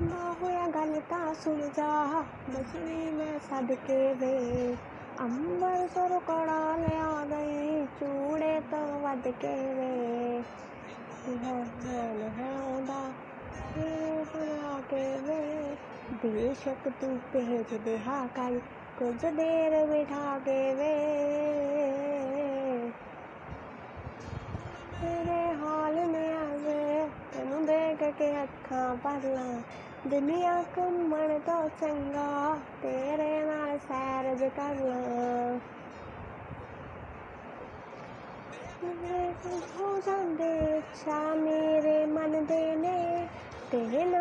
बाबूया गलता सुलझा बचने में सदके वे, अंबर सुर कड़ाल आ गए चूड़े तो वद के वे। बेशक तू भेज दे हा कल, कुछ देर बिठा के वे। ਕੇ ਅੱਖਾਂ ਭਰ ਲਾਂ ਦੁਨੀਆ ਘੁੰਮਣ ਤੋਂ ਚੰਗਾ ਤੇਰੇ ਨਾਲ ਸੈਰ ਜ ਕਰ ਲਾਂ ਹੋ ਜਾਂਦੇ ਇੱਛਾ ਮੇਰੇ ਮਨ ਦੇ ਨੇ ਤੇਰੇ ਨਾਂ ਦੇ ਦੋ ਤਿੰਨ ਅੱਖਰ